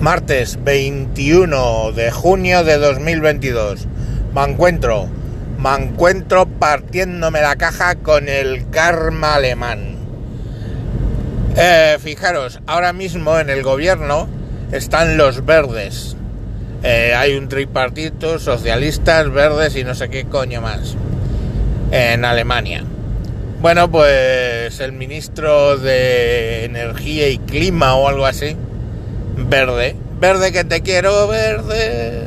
Martes 21 de junio de 2022. Me encuentro, me encuentro partiéndome la caja con el karma alemán. Eh, fijaros, ahora mismo en el gobierno están los verdes. Eh, hay un tripartito, socialistas, verdes y no sé qué coño más. En Alemania. Bueno, pues el ministro de Energía y Clima o algo así verde, verde que te quiero, verde,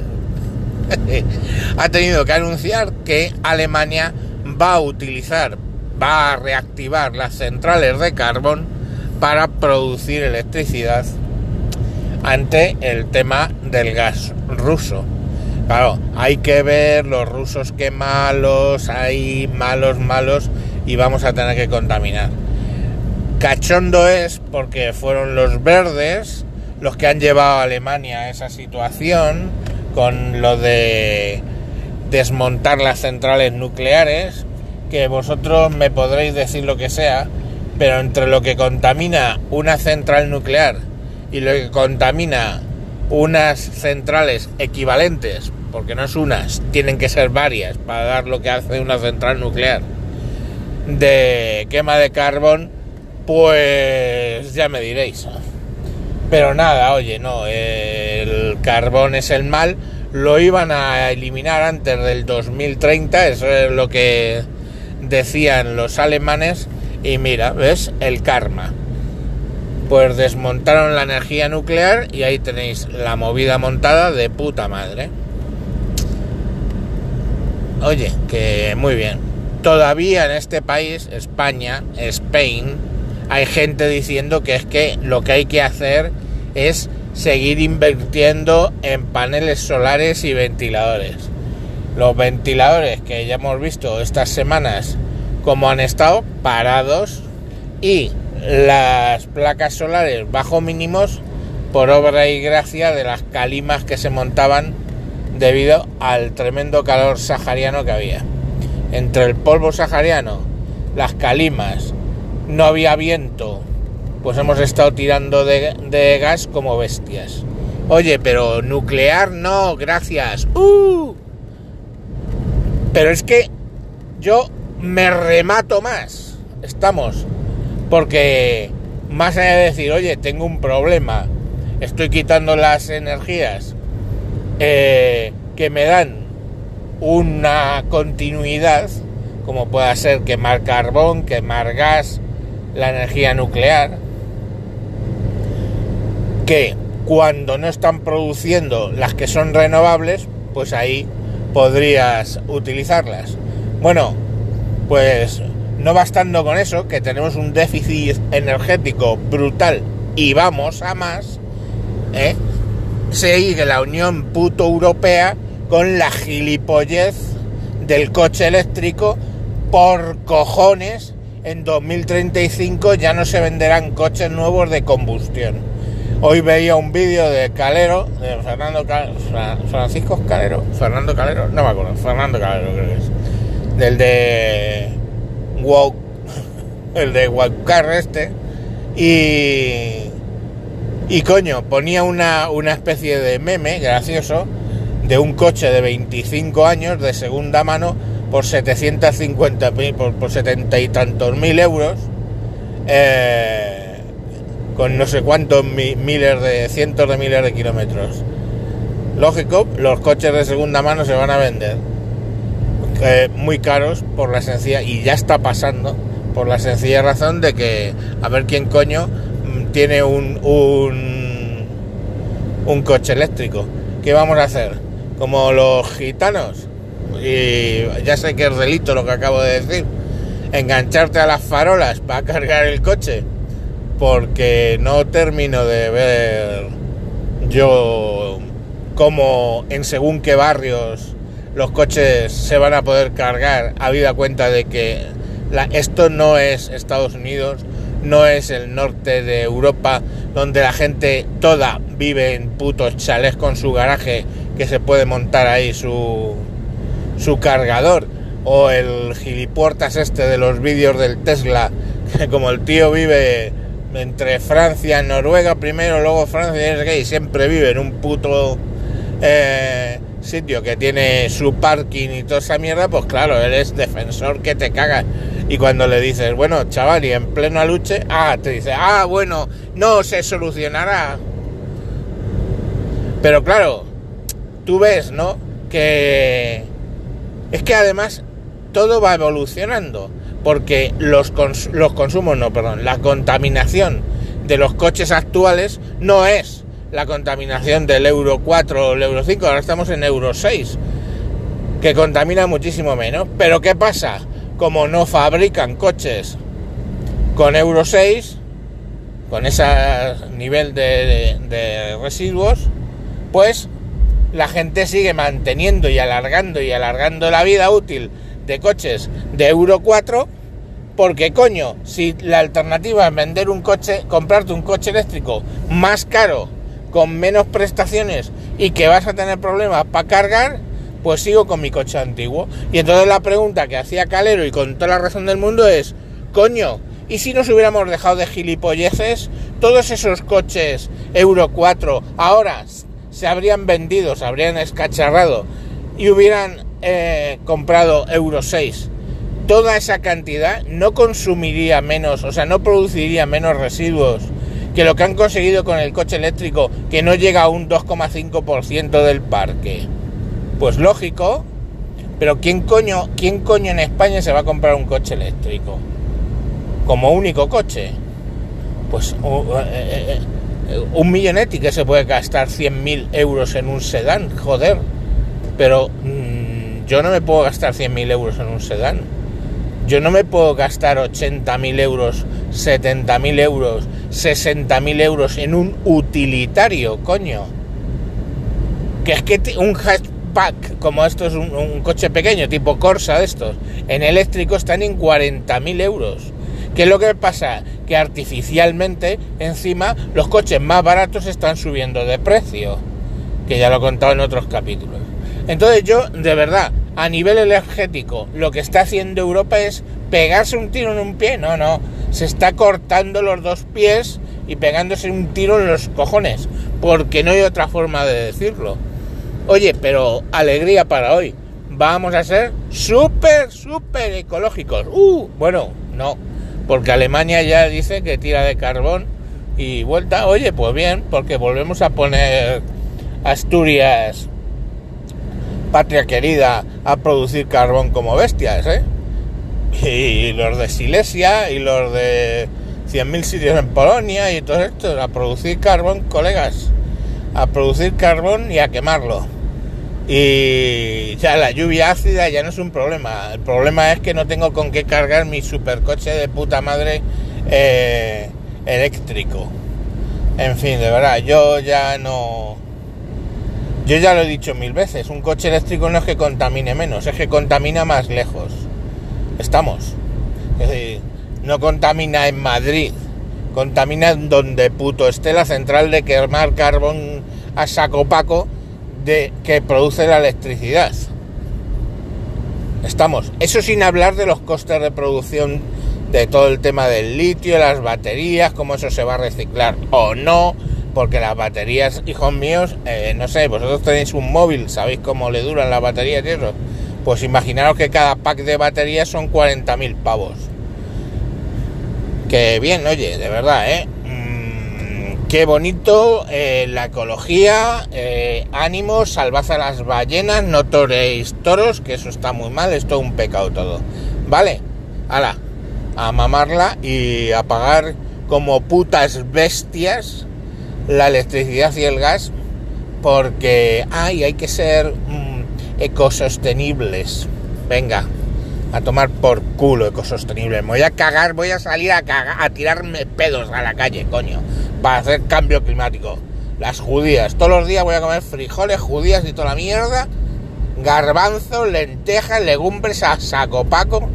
ha tenido que anunciar que Alemania va a utilizar, va a reactivar las centrales de carbón para producir electricidad ante el tema del gas ruso. Claro, hay que ver los rusos que malos, hay malos, malos y vamos a tener que contaminar. Cachondo es porque fueron los verdes los que han llevado a Alemania a esa situación con lo de desmontar las centrales nucleares, que vosotros me podréis decir lo que sea, pero entre lo que contamina una central nuclear y lo que contamina unas centrales equivalentes, porque no es unas, tienen que ser varias para dar lo que hace una central nuclear de quema de carbón, pues ya me diréis. Pero nada, oye, no, el carbón es el mal, lo iban a eliminar antes del 2030, eso es lo que decían los alemanes, y mira, ¿ves? El karma. Pues desmontaron la energía nuclear y ahí tenéis la movida montada de puta madre. Oye, que muy bien. Todavía en este país, España, Spain, hay gente diciendo que es que lo que hay que hacer es seguir invirtiendo en paneles solares y ventiladores. Los ventiladores que ya hemos visto estas semanas como han estado parados y las placas solares bajo mínimos por obra y gracia de las calimas que se montaban debido al tremendo calor sahariano que había. Entre el polvo sahariano, las calimas, no había viento, pues hemos estado tirando de, gas como bestias. Oye, pero nuclear no, gracias. ¡Uh! Pero es que yo me remato más. Estamos. Porque más allá de decir, oye, tengo un problema, estoy quitando las energías eh, que me dan una continuidad, como pueda ser quemar carbón, quemar gas, la energía nuclear, que cuando no están produciendo las que son renovables, pues ahí podrías utilizarlas. Bueno, pues no bastando con eso, que tenemos un déficit energético brutal y vamos a más, ¿eh? sigue la Unión Puto Europea con la gilipollez del coche eléctrico por cojones en 2035 ya no se venderán coches nuevos de combustión. Hoy veía un vídeo de Calero, de Fernando Francisco Calero, Fernando Calero, no me acuerdo, Fernando Calero creo que es, del de Wow, el de este, y, y coño, ponía una, una especie de meme gracioso de un coche de 25 años de segunda mano por 750 por, por 70 y tantos mil euros eh, con no sé cuántos miles de cientos de miles de kilómetros. Lógico los coches de segunda mano se van a vender eh, muy caros por la sencilla y ya está pasando por la sencilla razón de que a ver quién coño mm, tiene un, un un coche eléctrico. Qué vamos a hacer como los gitanos y ya sé que es delito lo que acabo de decir, engancharte a las farolas para cargar el coche, porque no termino de ver yo cómo en según qué barrios los coches se van a poder cargar, habida cuenta de que esto no es Estados Unidos, no es el norte de Europa, donde la gente toda vive en putos chalés con su garaje que se puede montar ahí su, su cargador o el gilipuertas este de los vídeos del Tesla, que como el tío vive entre Francia y Noruega primero, luego Francia es gay, siempre vive en un puto eh, sitio que tiene su parking y toda esa mierda, pues claro, él es defensor que te caga. Y cuando le dices, bueno, chaval, y en pleno aluche, ah, te dice, ah, bueno, no se solucionará. Pero claro, tú ves, ¿no? Que es que además todo va evolucionando, porque los, los consumos, no, perdón, la contaminación de los coches actuales no es la contaminación del Euro 4 o el Euro 5, ahora estamos en Euro 6, que contamina muchísimo menos. Pero ¿qué pasa? Como no fabrican coches con Euro 6, con ese nivel de, de residuos, pues la gente sigue manteniendo y alargando y alargando la vida útil de coches de Euro 4, porque coño, si la alternativa es vender un coche, comprarte un coche eléctrico más caro con menos prestaciones y que vas a tener problemas para cargar, pues sigo con mi coche antiguo. Y entonces la pregunta que hacía Calero y con toda la razón del mundo es, coño, ¿y si nos hubiéramos dejado de gilipolleces? Todos esos coches Euro 4 ahora se habrían vendido, se habrían escacharrado y hubieran eh, comprado Euro 6. Toda esa cantidad no consumiría menos, o sea, no produciría menos residuos que lo que han conseguido con el coche eléctrico, que no llega a un 2,5% del parque. Pues lógico, pero ¿quién coño, ¿quién coño en España se va a comprar un coche eléctrico? Como único coche. Pues uh, eh, eh, un millonetti que se puede gastar 100.000 euros en un sedán, joder. Pero mmm, yo no me puedo gastar 100.000 euros en un sedán. Yo no me puedo gastar 80.000 euros, 70.000 euros 60.000 euros en un utilitario, coño. Que es que un hatchback, como esto es un, coche pequeño, tipo Corsa de estos, en eléctrico están en 40.000 euros. ¿Qué es lo que pasa? Que artificialmente, encima, los coches más baratos están subiendo de precio. Que ya lo he contado en otros capítulos. Entonces yo, de verdad, a nivel energético, lo que está haciendo Europa es pegarse un tiro en un pie. No, no se está cortando los dos pies y pegándose un tiro en los cojones, porque no hay otra forma de decirlo. Oye, pero alegría para hoy. Vamos a ser súper, súper ecológicos. Uh, bueno, no, porque Alemania ya dice que tira de carbón y vuelta. Oye, pues bien, porque volvemos a poner Asturias, patria querida, a producir carbón como bestias, ¿eh? y los de Silesia y los de 100.000 sitios en Polonia y todo esto, a producir carbón, colegas, a producir carbón y a quemarlo. Y ya la lluvia ácida ya no es un problema, el problema es que no tengo con qué cargar mi supercoche de puta madre eh, eléctrico. En fin, de verdad, yo ya no... Yo ya lo he dicho mil veces, un coche eléctrico no es que contamine menos, es que contamina más lejos estamos. Es decir, no contamina en Madrid, contamina en donde puto esté la central de quemar carbón a saco paco de que produce la electricidad. Estamos. Eso sin hablar de los costes de producción de todo el tema del litio, las baterías, cómo eso se va a reciclar o no, porque las baterías, hijos míos, eh, no sé, vosotros tenéis un móvil, sabéis cómo le duran las baterías y eso pues imaginaros que cada pack de baterías son 40.000 pavos. Que bien, oye, de verdad, ¿eh? Qué bonito eh, la ecología, eh, ánimo, salvad las ballenas, no toréis toros, que eso está muy mal, es todo un pecado todo. ¿Vale? Hala, a mamarla y a pagar como putas bestias la electricidad y el gas, porque ay, hay que ser... Mm, ecosostenibles. Venga, a tomar por culo ecosostenible. Me voy a cagar, voy a salir a cagar, a tirarme pedos a la calle, coño, para hacer cambio climático. Las judías, todos los días voy a comer frijoles, judías y toda la mierda, garbanzos, lentejas, legumbres a saco paco,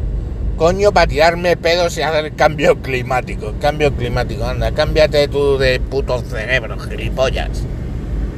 coño, para tirarme pedos y hacer cambio climático. Cambio climático, anda, cámbiate tú de puto cerebro, gilipollas.